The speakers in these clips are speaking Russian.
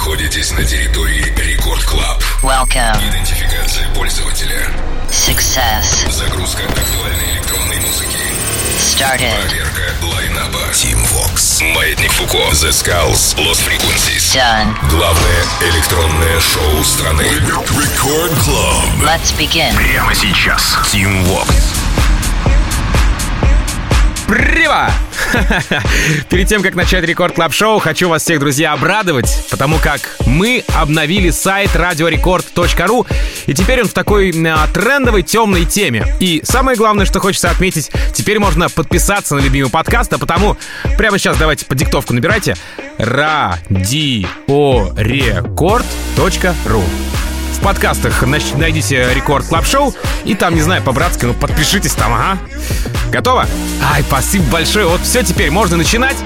находитесь на территории Record Club. Welcome. Идентификация пользователя. Success. Загрузка актуальной электронной музыки. Started. Проверка лайнапа. Tim Vox. Маятник Фуко. The Skulls. Lost Frequencies. Done. Главное электронное шоу страны. Record Club. Let's begin. Прямо сейчас. Tim Vox. Прива! Перед тем, как начать Record Club Шоу, хочу вас всех, друзья, обрадовать, потому как мы обновили сайт radiorecord.ru, и теперь он в такой а, трендовой темной теме. И самое главное, что хочется отметить, теперь можно подписаться на любимый подкаст, а потому прямо сейчас давайте по диктовку набирайте radiorecord.ru в подкастах найдите Record Club Шоу и там, не знаю, по-братски, ну подпишитесь там, ага. Готово? Ай, спасибо большое. Вот все, теперь можно начинать.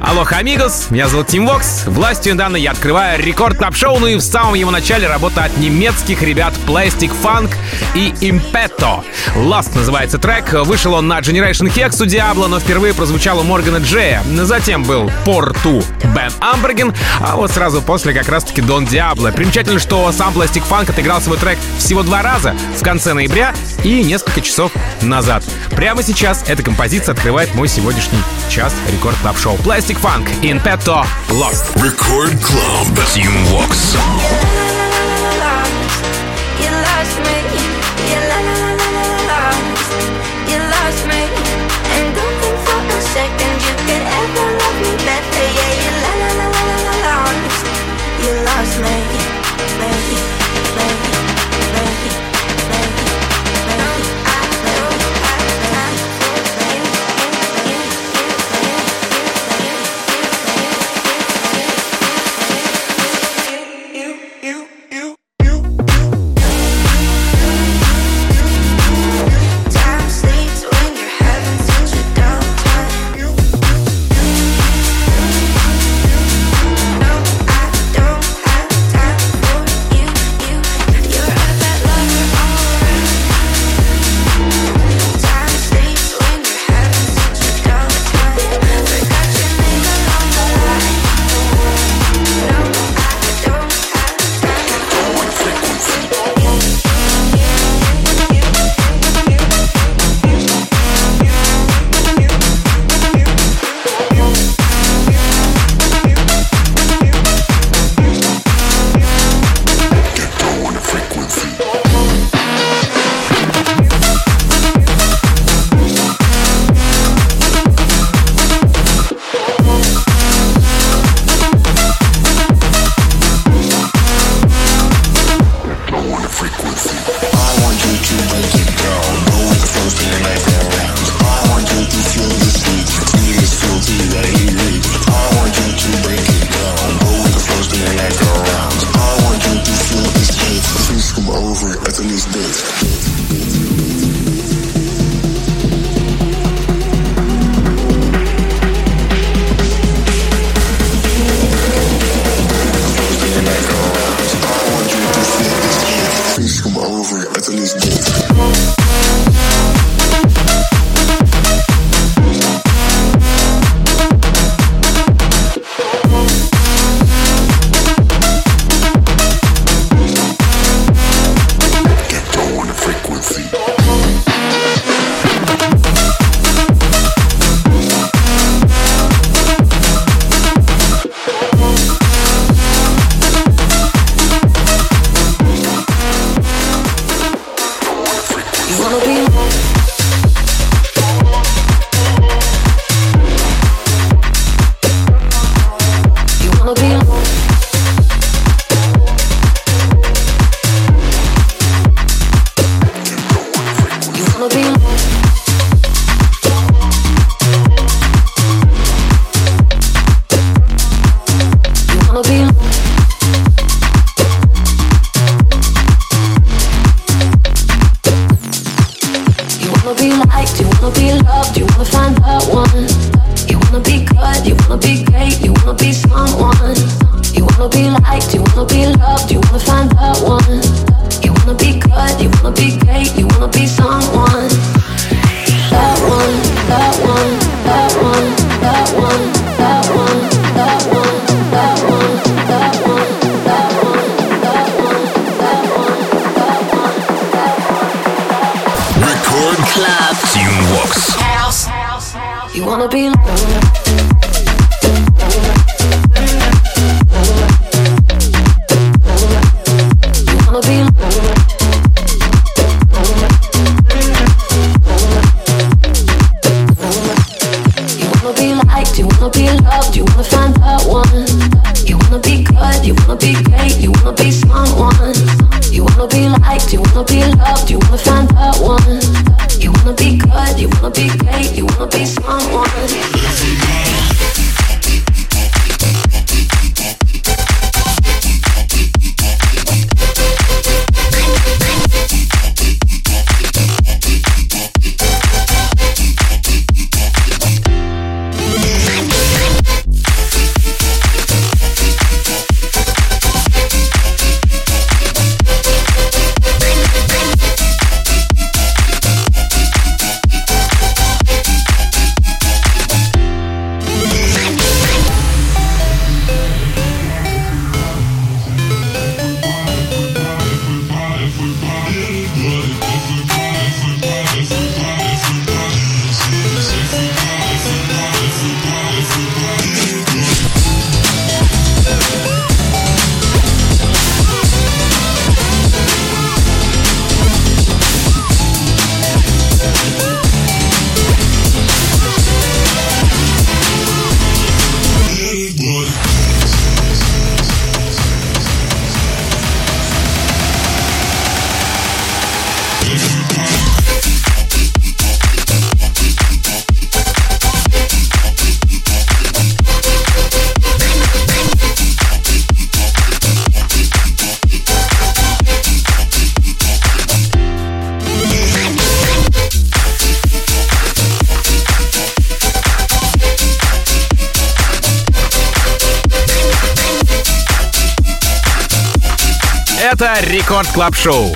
Алло, амигос, меня зовут Tim Vox. Властью данной я открываю Record Club Шоу, ну и в самом его начале работа от немецких ребят Plastik Funk и Inpetto. Lost называется трек. Вышел он на Generation Hex у Diablo, но впервые прозвучал у Моргана Джея. Затем был Порту Бен Амберген, а вот сразу после как раз-таки Дон Диабло. Примечательно, что сам Plastik Funk отыграл свой трек всего два раза в конце ноября и несколько часов назад. Прямо сейчас эта композиция открывает мой сегодняшний час Record Club шоу Plastik Funk, Inpetto Lost. Record Club. Tim Vox. You lost me, Клаб Шоу.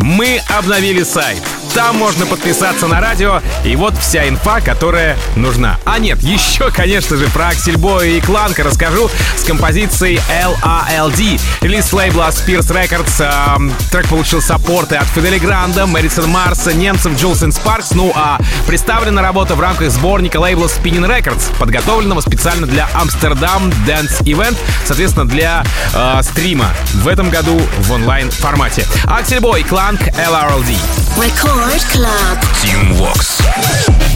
Мы обновили сайт. Там можно подписаться на радио, и вот вся инфа, которая нужна. А нет, еще, конечно же, про Аксельбоя и Кланка расскажу с композицией LALD. Релиз лейбла Spears Records. Эм, трек получил саппорты от Фидели Гранда, Мэрисон Марса, немцев Джулс Спаркс. Ну а представлена работа в рамках сборника лейбла Spinning Records, подготовленного специально для Амстердам Dance Event, соответственно, для э, стрима в этом году в онлайн формате. Аксельбой, Кланк, LRLD. Record Worldwide Team Vox.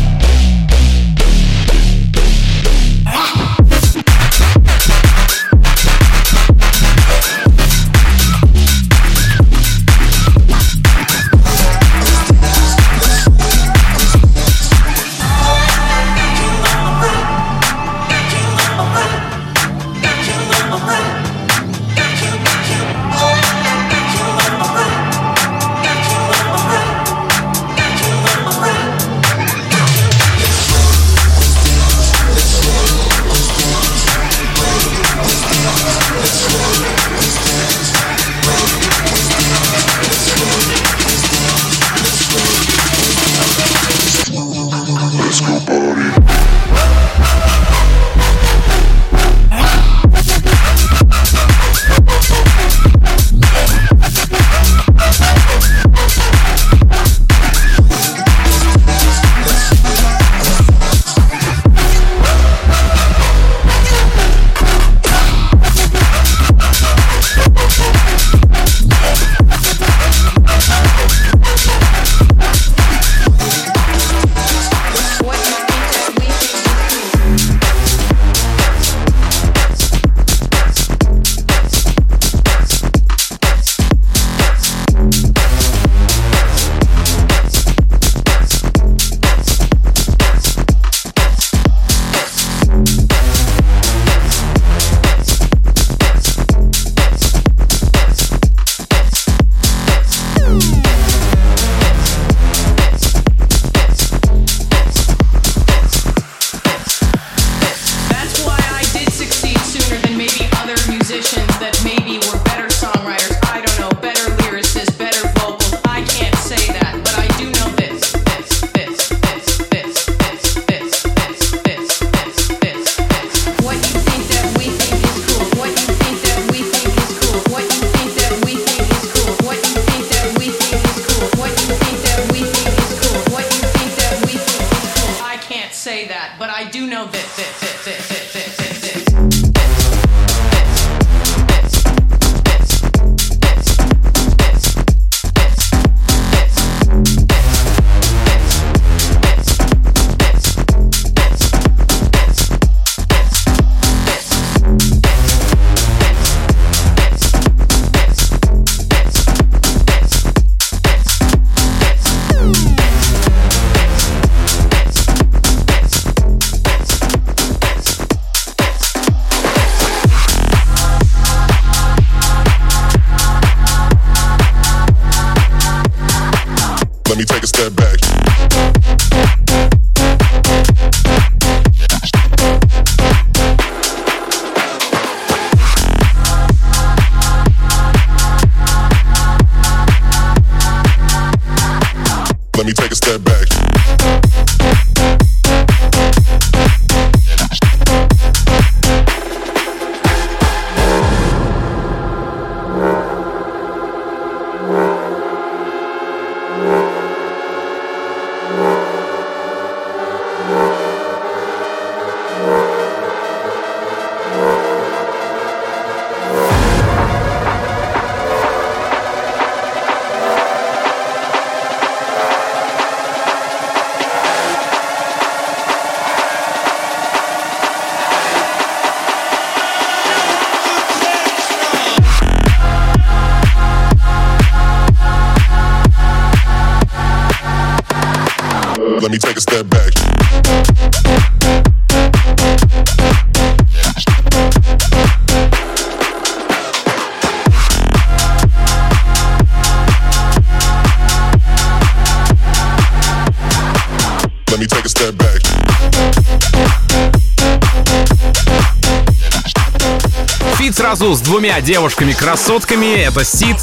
Сразу с двумя девушками-красотками. Это Сид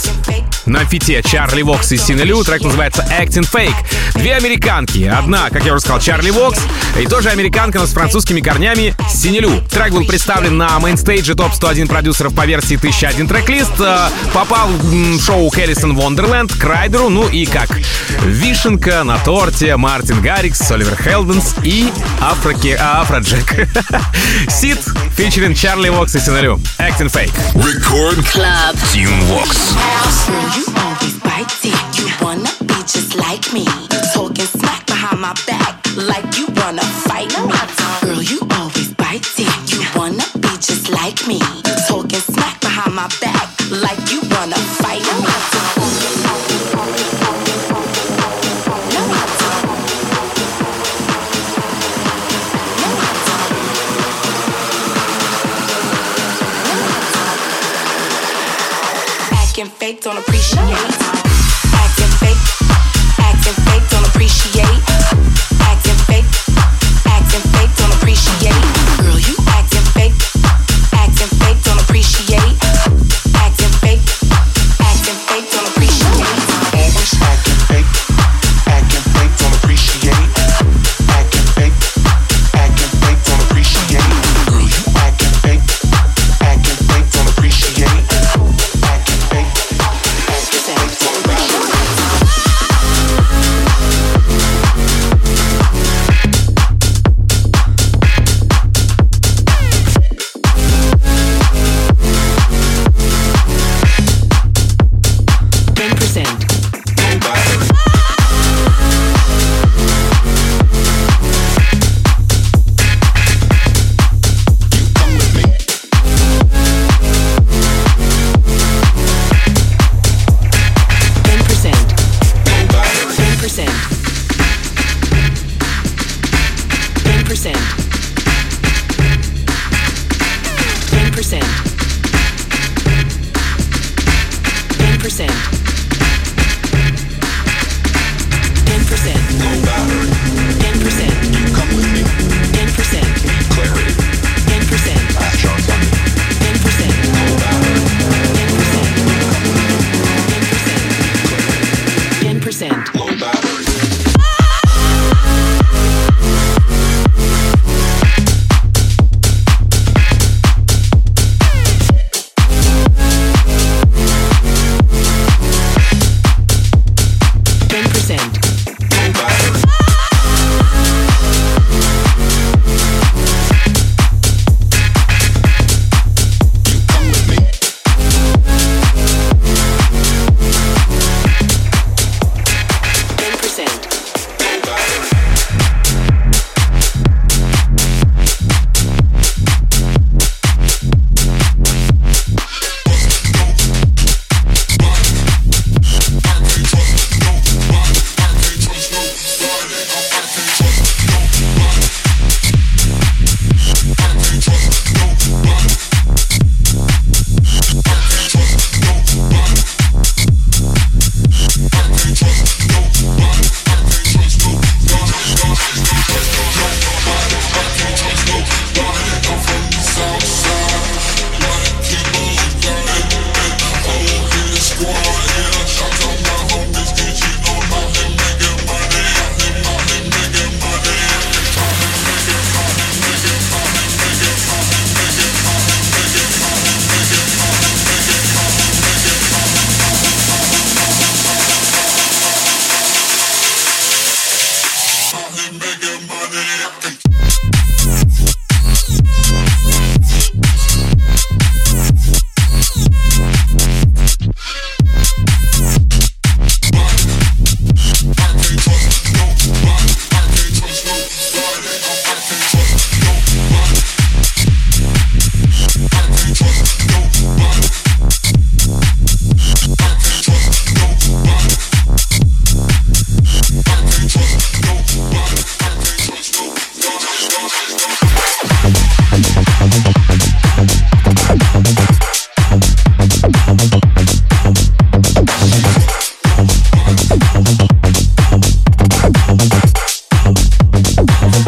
на фите Чарли Вокс и Синелю. Трек называется Acting Fake. Две американки. Одна, как я уже сказал, Чарли Вокс, и тоже американка, но с французскими корнями Синелю. Трек был представлен на мейнстейдже топ 101 продюсеров по версии 1001 трек-лист. Э, попал в шоу Хеллисон Вондерленд к Райдеру, ну и как вишенка на торте Мартин Гаррикс, Оливер Хелденс и Афроки, Афроджек. Сид, фичерин Чарли Вокс и Синелю. Acting Fake. Record Club. Team Vox. Girl, you always bite it. You wanna be just like me. You talking smack behind my back, like you wanna fight me. Girl, you always bite it. You wanna be just like me. You talking smack behind my back,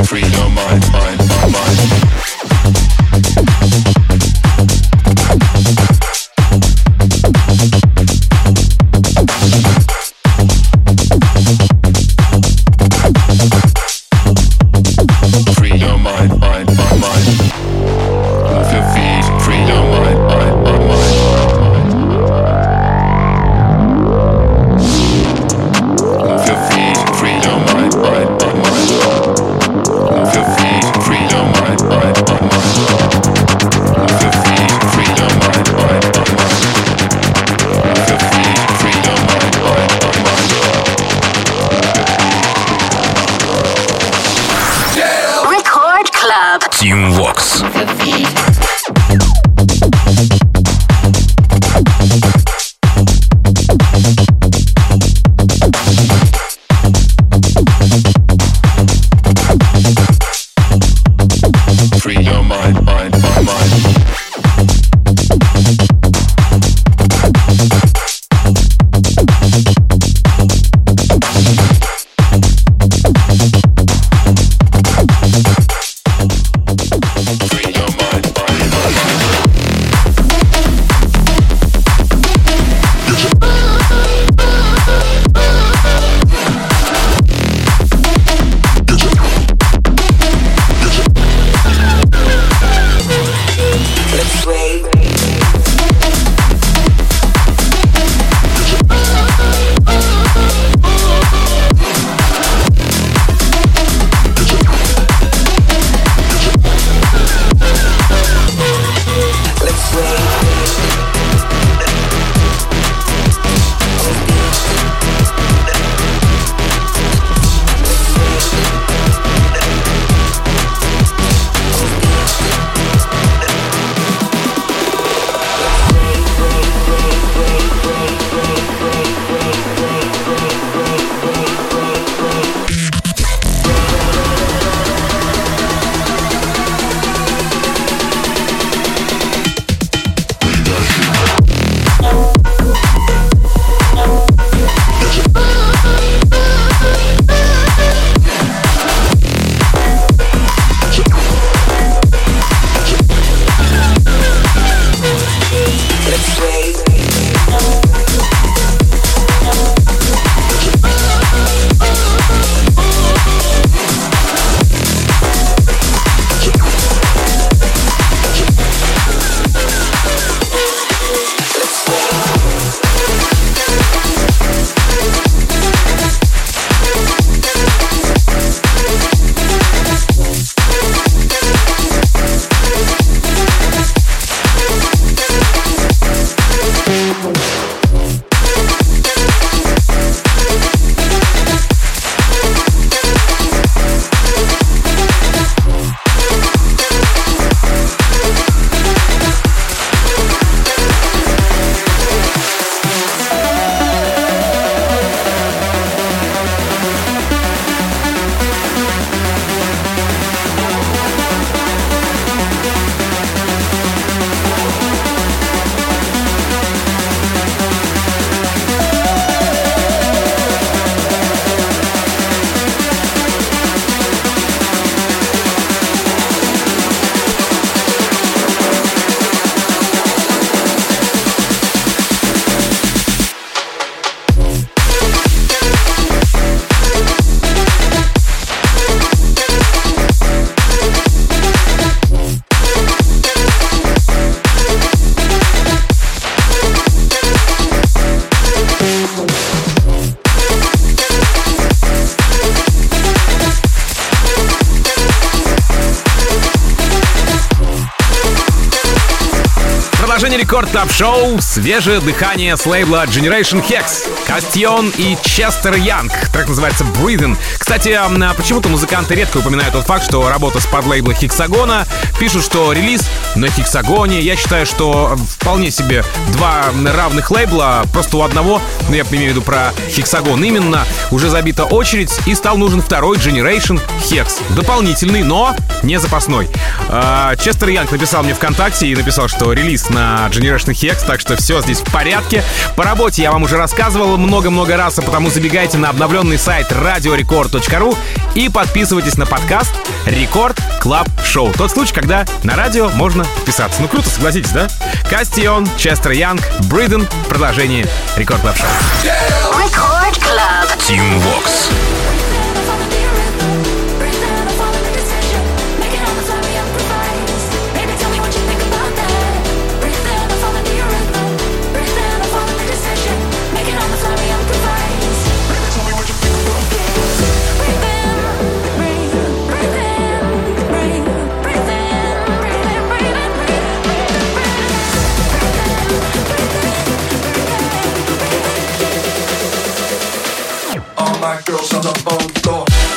Free your mind, mind. Шоу свежее дыхание с лейбла Generation Hex. Кастион и Честер Янг. Трек называется Breathing. Кстати, а почему-то музыканты редко упоминают тот факт, что работа с подлейбла Хексагона. Пишут, что релиз на Хексагоне. Я считаю, что вполне себе два равных лейбла. Просто у одного, ну я имею в виду про Хексагон именно, уже забита очередь и стал нужен второй Generation Hex. Дополнительный, но не запасной. А, Честер Янг написал мне ВКонтакте и написал, что релиз на Generation Hex, так что все здесь в порядке. По работе я вам уже рассказывал много-много раз, а потому забегайте на обновленный сайт radiorecord.ru и подписывайтесь на подкаст Record Club Шоу. Тот случай, когда на радио можно подписаться. Ну круто, согласитесь, да? Кастион, Честер Янг, Бриден, продолжение Record Club Шоу. Record Club. Tim Vox. white girls on the bone floor.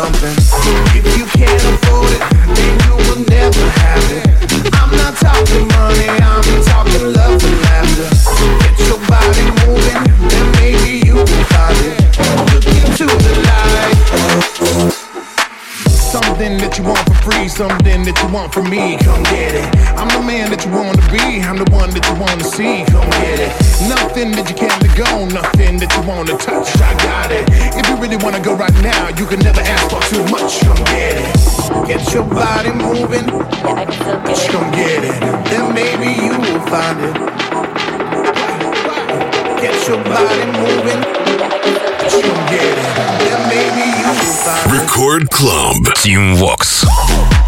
something. If you can't afford it, then you will never have it. I'm not talking money, I'm talking love and laughter. Get your body moving, then maybe you can find it. Look into the light. Something that you want for free, something that you want from me, come get it. I'm the man that you wanna be, I'm the one that you wanna see, come get it. Nothing that you can't let go, nothing that you wanna touch, I got it. If you really want to go right now, you can never ask for too much. Come get it. Get your body moving. Come get it. Then maybe you will find it. Get your body moving. Come get it. Then maybe you will find it. Record Club. Team Vox.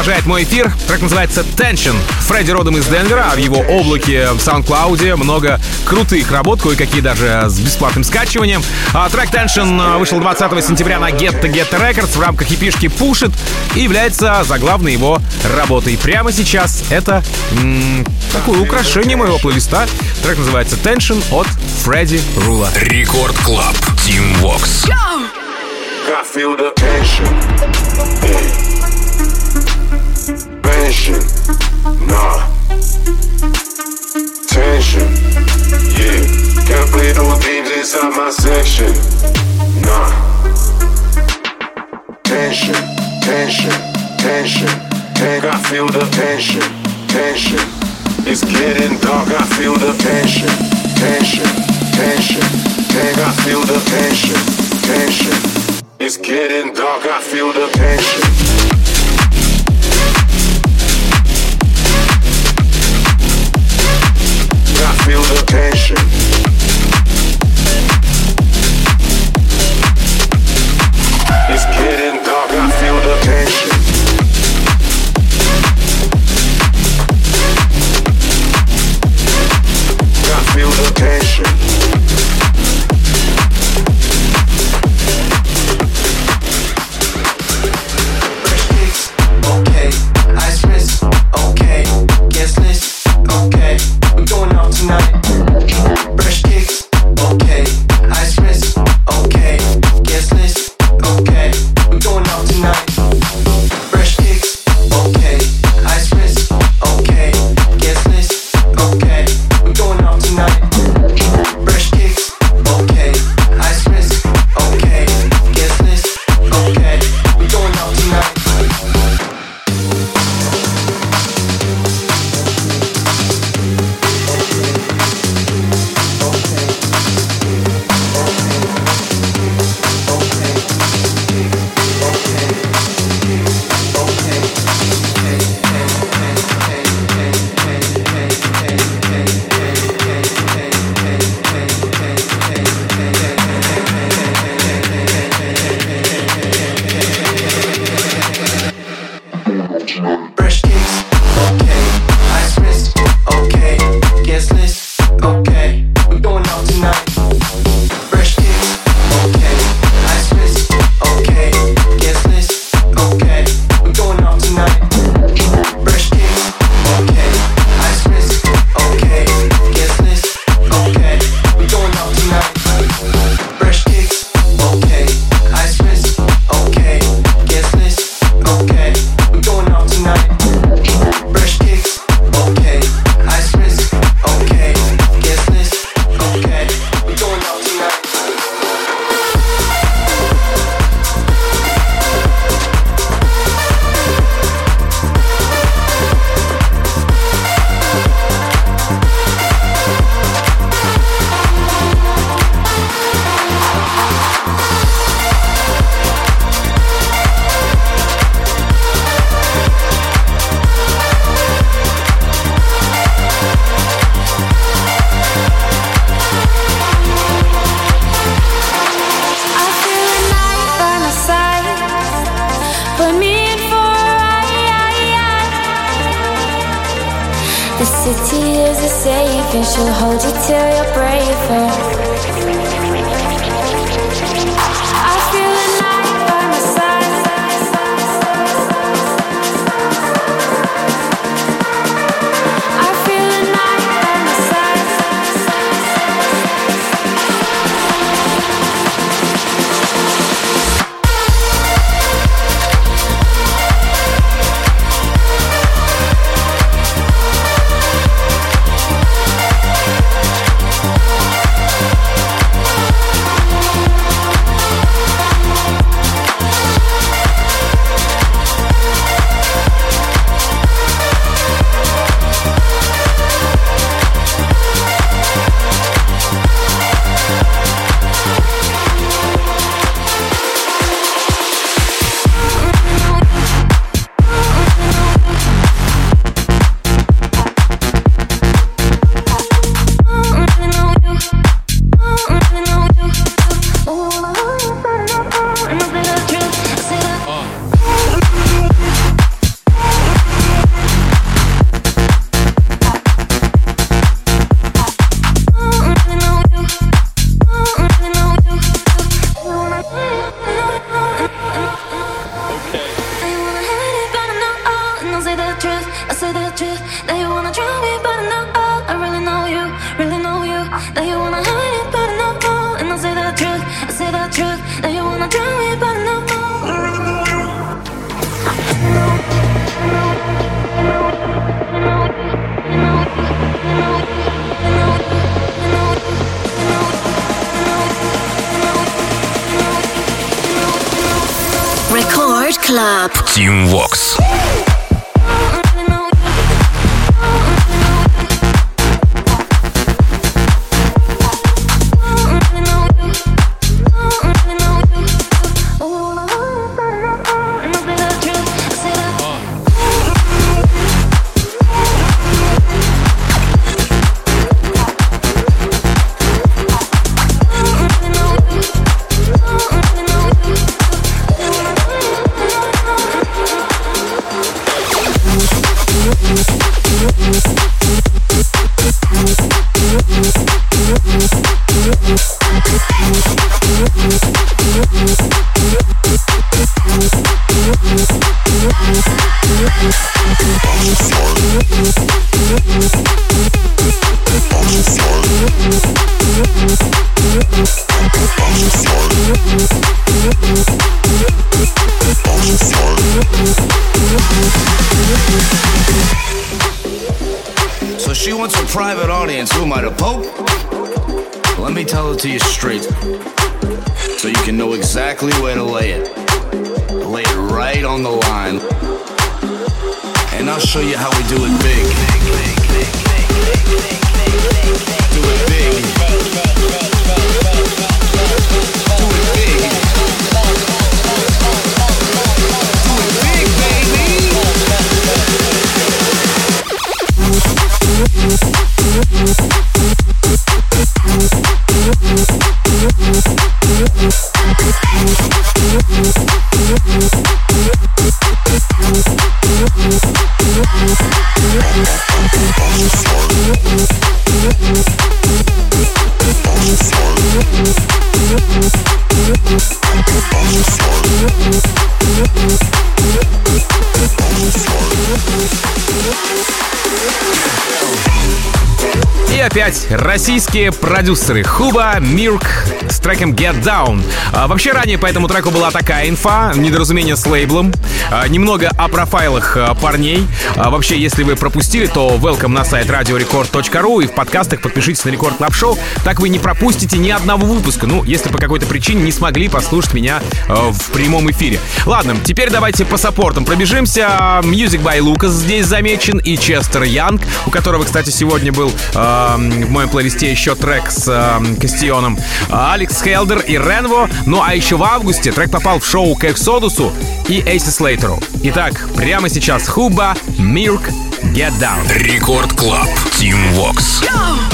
Продолжает мой эфир. Трек называется Tension. Фредди родом из Денвера, а в его облаке в SoundCloud много крутых работ, кое-какие даже с бесплатным скачиванием. А трек Tension вышел 20 сентября на Get to Get Records в рамках эпишки Push It и является заглавной его работой. Прямо сейчас это м, такое украшение моего плейлиста. Трек называется Tension от Фредди Рула. Record Club. Tim Vox. I feel the tension. Yeah. Tension. Nah. Tension. Yeah. Can't play those games inside my section. Nah. Tension. Tension. Tension. Ten- I feel the tension. Tension. It's getting dark. I feel to you straight. So you can know exactly where to lay it. Lay it right on the line. And I'll show you how we do it big. Do it big. Do it big. Do it big, baby. Опять российские продюсеры. Хуба, Мирк с треком Get Down. А, вообще ранее по этому треку была такая инфа, недоразумение с лейблом. А, немного о профайлах а, парней. А, вообще, если вы пропустили, то welcome на сайт radiorecord.ru и в подкастах подпишитесь на Record Club Шоу. Так вы не пропустите ни одного выпуска. Ну, если по какой-то причине не смогли послушать меня а, в прямом эфире. Ладно, теперь давайте по саппортам пробежимся. Music by Lucas здесь замечен и Честер Янг, у которого, кстати, сегодня был э, в моем плейлисте еще трек с э, Кастионом. Алекс Хелдер и Ренво. Ну а еще в августе трек попал в шоу к Эксодусу и Эйси Слейтеру. Итак, прямо сейчас Хуба, Мирк, Get Down. Record Club. Tim Vox. На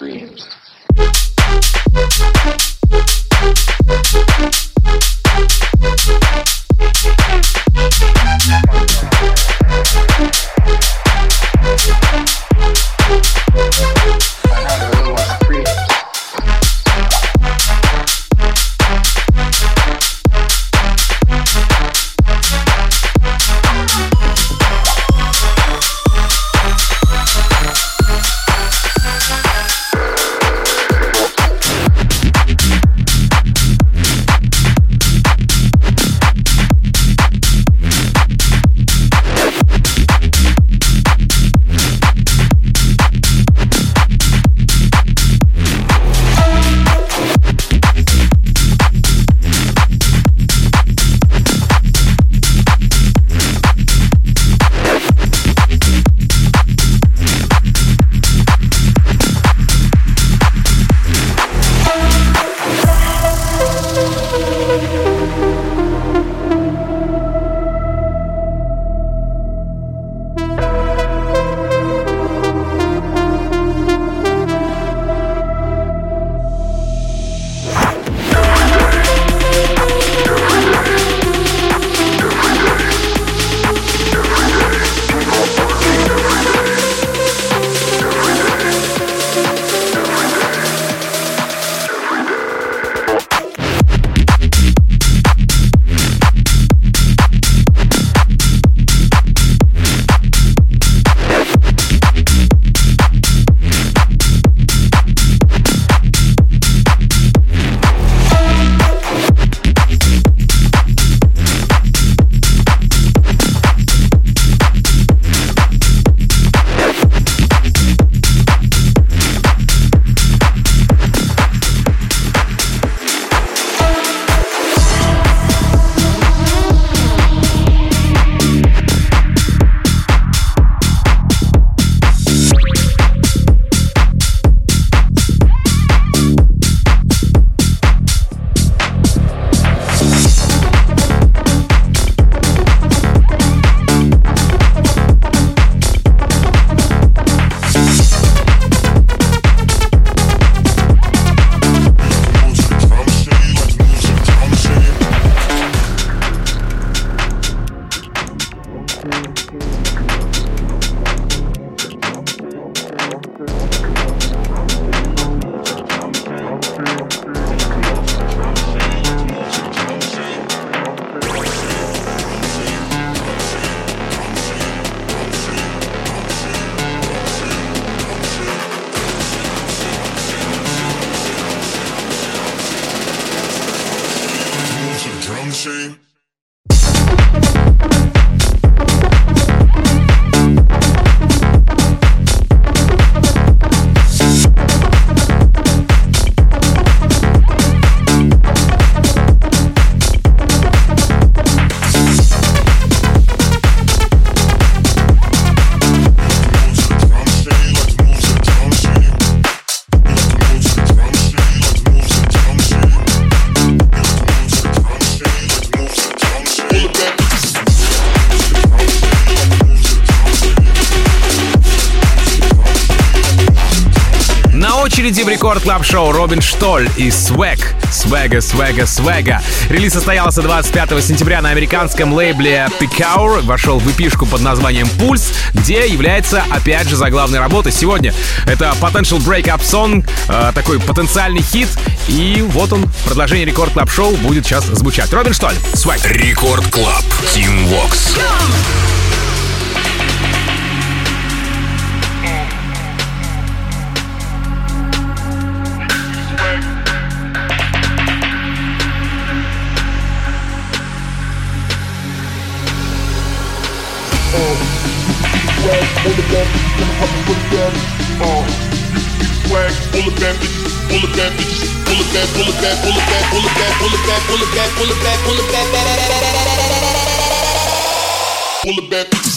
screams. Record Club шоу Робин Штоль и Swag. Свега, свега, свега. Релиз состоялся 25 сентября на американском лейбле Picour. Вошел в эпишку под названием Пульс, где является, опять же, заглавной работой сегодня. Это Potential Breakup Song, э, такой потенциальный хит. И вот он, продолжение Record Club шоу будет сейчас звучать. Робин Штоль, Swag. Record Club. Tim Vox. all of bad bitches gonna pop it for them. Uh, you can get swag, all of them bitches, all of them bitches, all of them, all of them, all of them, all of them, all of them, all of them, all of them, all of them, all of them, all of them.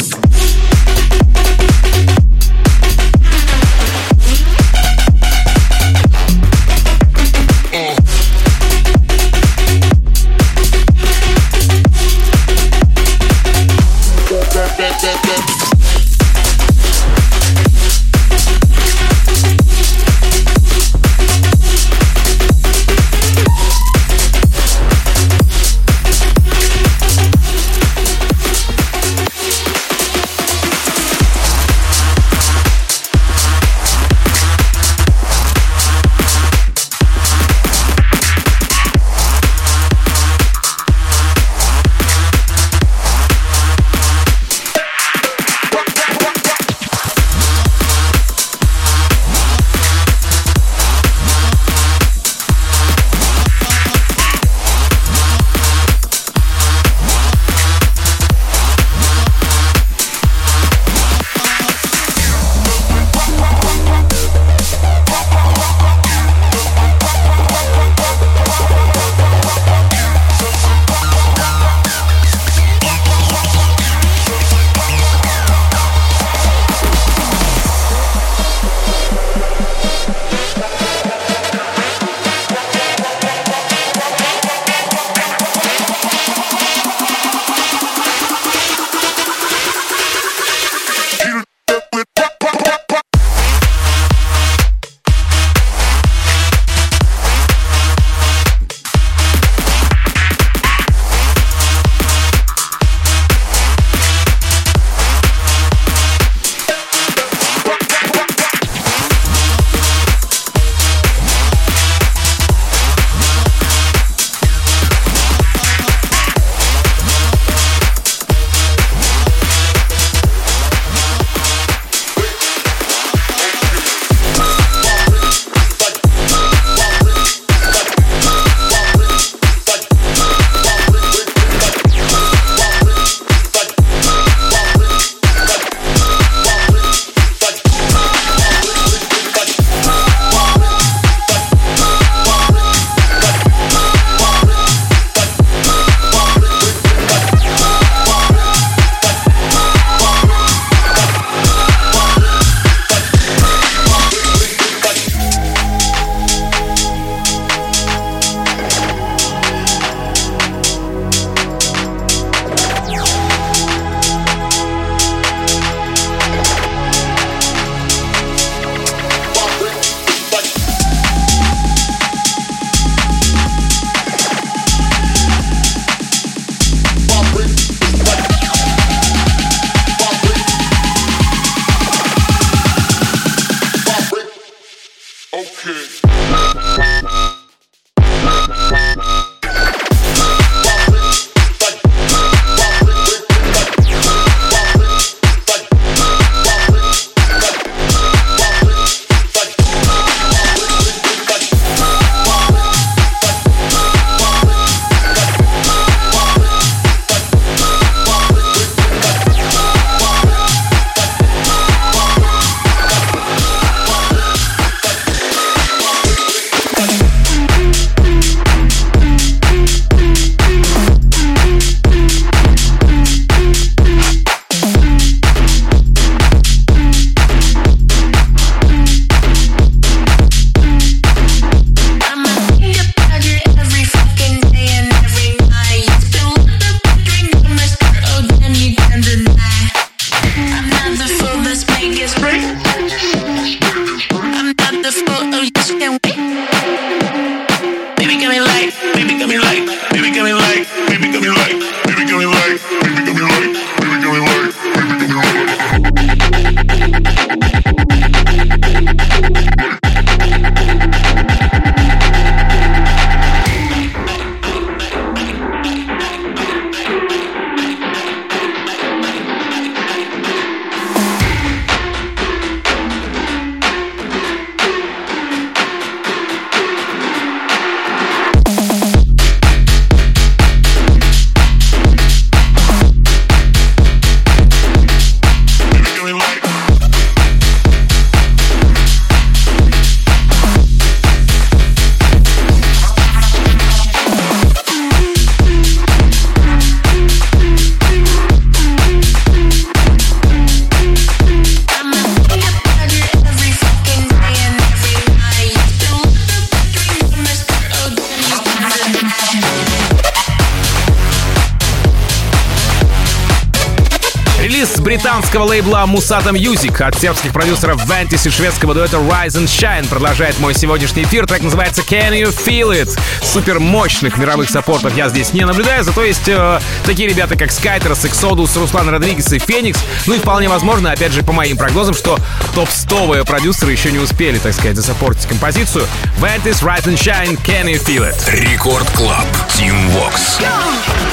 Британского лейбла Musata Music от сербских продюсеров Ventis и шведского дуэта Rise and Shine продолжает мой сегодняшний эфир. Трек называется Can You Feel It? Супер мощных мировых саппортов я здесь не наблюдаю, зато есть э, такие ребята, как Skyters, Exodus, Руслан Родригес и Феникс. Ну и вполне возможно, опять же, по моим прогнозам, что топ-100 продюсеры еще не успели, так сказать, засаппортить композицию. Ventis, Rise and Shine, Can You Feel It? Record Club, Tim Vox. завершении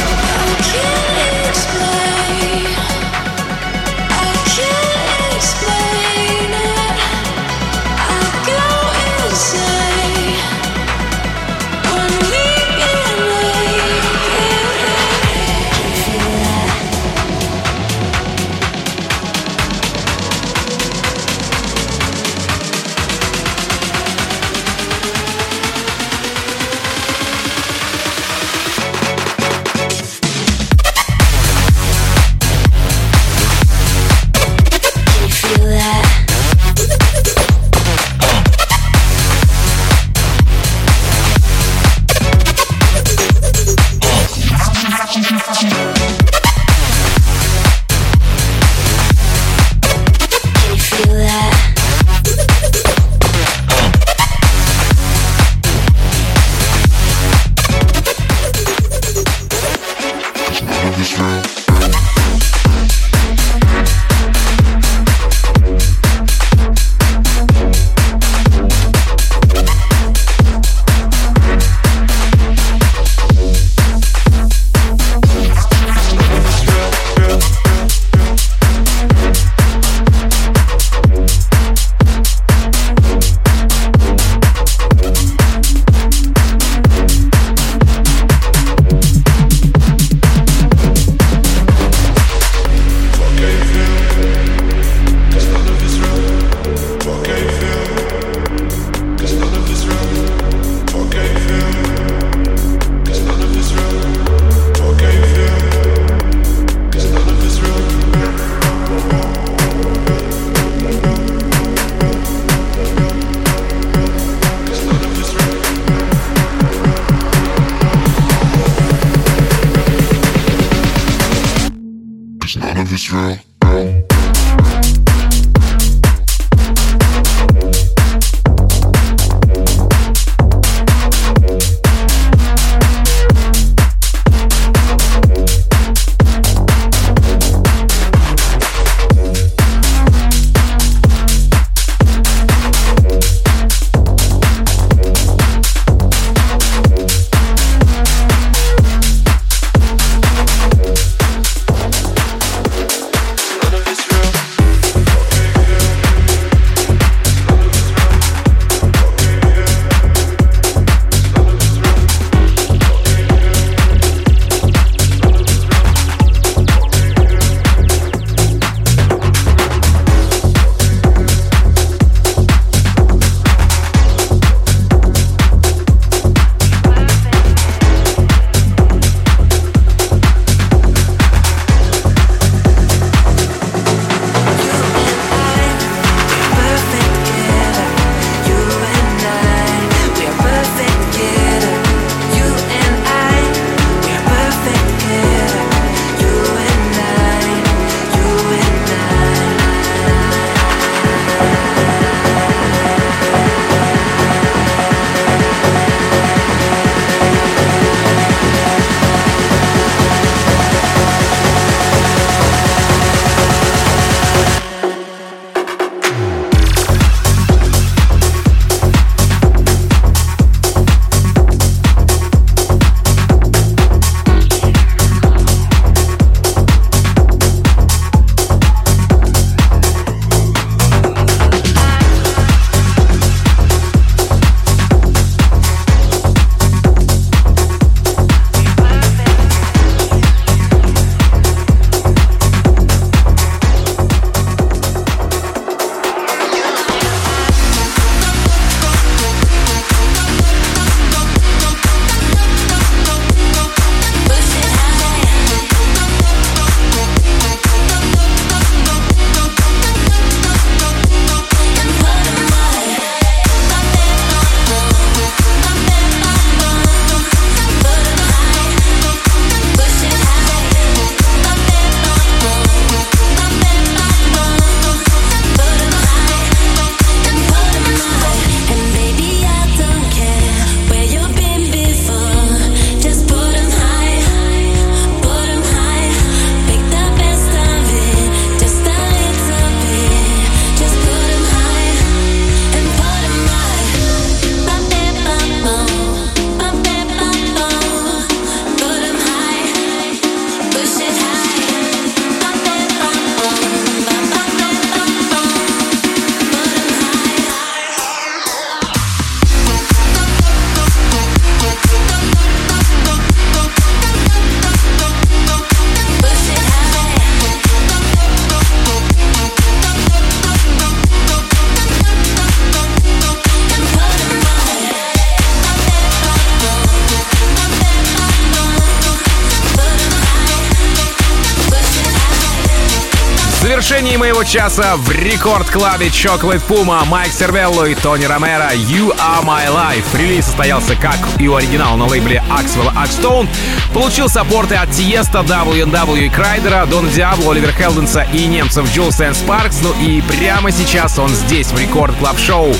часа в Record Club е Chocolate Puma, Mike Cervello и Tony Romera «You Are My Life». Релиз состоялся как и у оригинала на лейбле Axwell Axtone. Получил саппорты от Tiësto, W&W и Kryder а, Дона Диабло, Оливер Хелденса и немцев Jewelz и Sparks. Ну и прямо сейчас он здесь в Record Club Show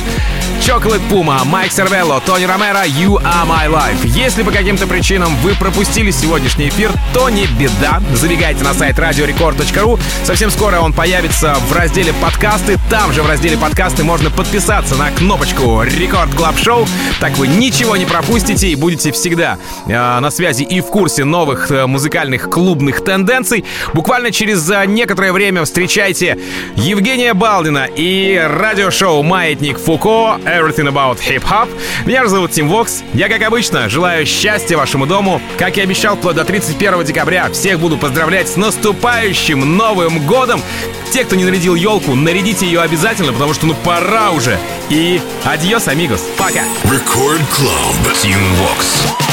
Chocolate Puma, Mike Cervello, Tony Romera, You Are My Life. Если по каким-то причинам вы пропустили сегодняшний эфир, то не беда. Забегайте на сайт radiorecord.ru. Совсем скоро он появится в разделе подкасты. Там же в разделе подкасты можно подписаться на кнопочку Record Club Show. Так вы ничего не пропустите и будете всегда э, на связи и в курсе новых э, музыкальных клубных тенденций. Буквально через э, некоторое время встречайте Евгения Балдина и радиошоу «Маятник Фуко» Everything About Hip Hop. Меня же зовут Тим Вокс. Я, как обычно, желаю счастья вашему дому. Как и обещал, вплоть до 31 декабря всех буду поздравлять с наступающим Новым Годом. Те, кто не нарядил елку, нарядите ее обязательно, потому что ну пора уже. И адьос, амигос. Пока. Record Club. Team Vox.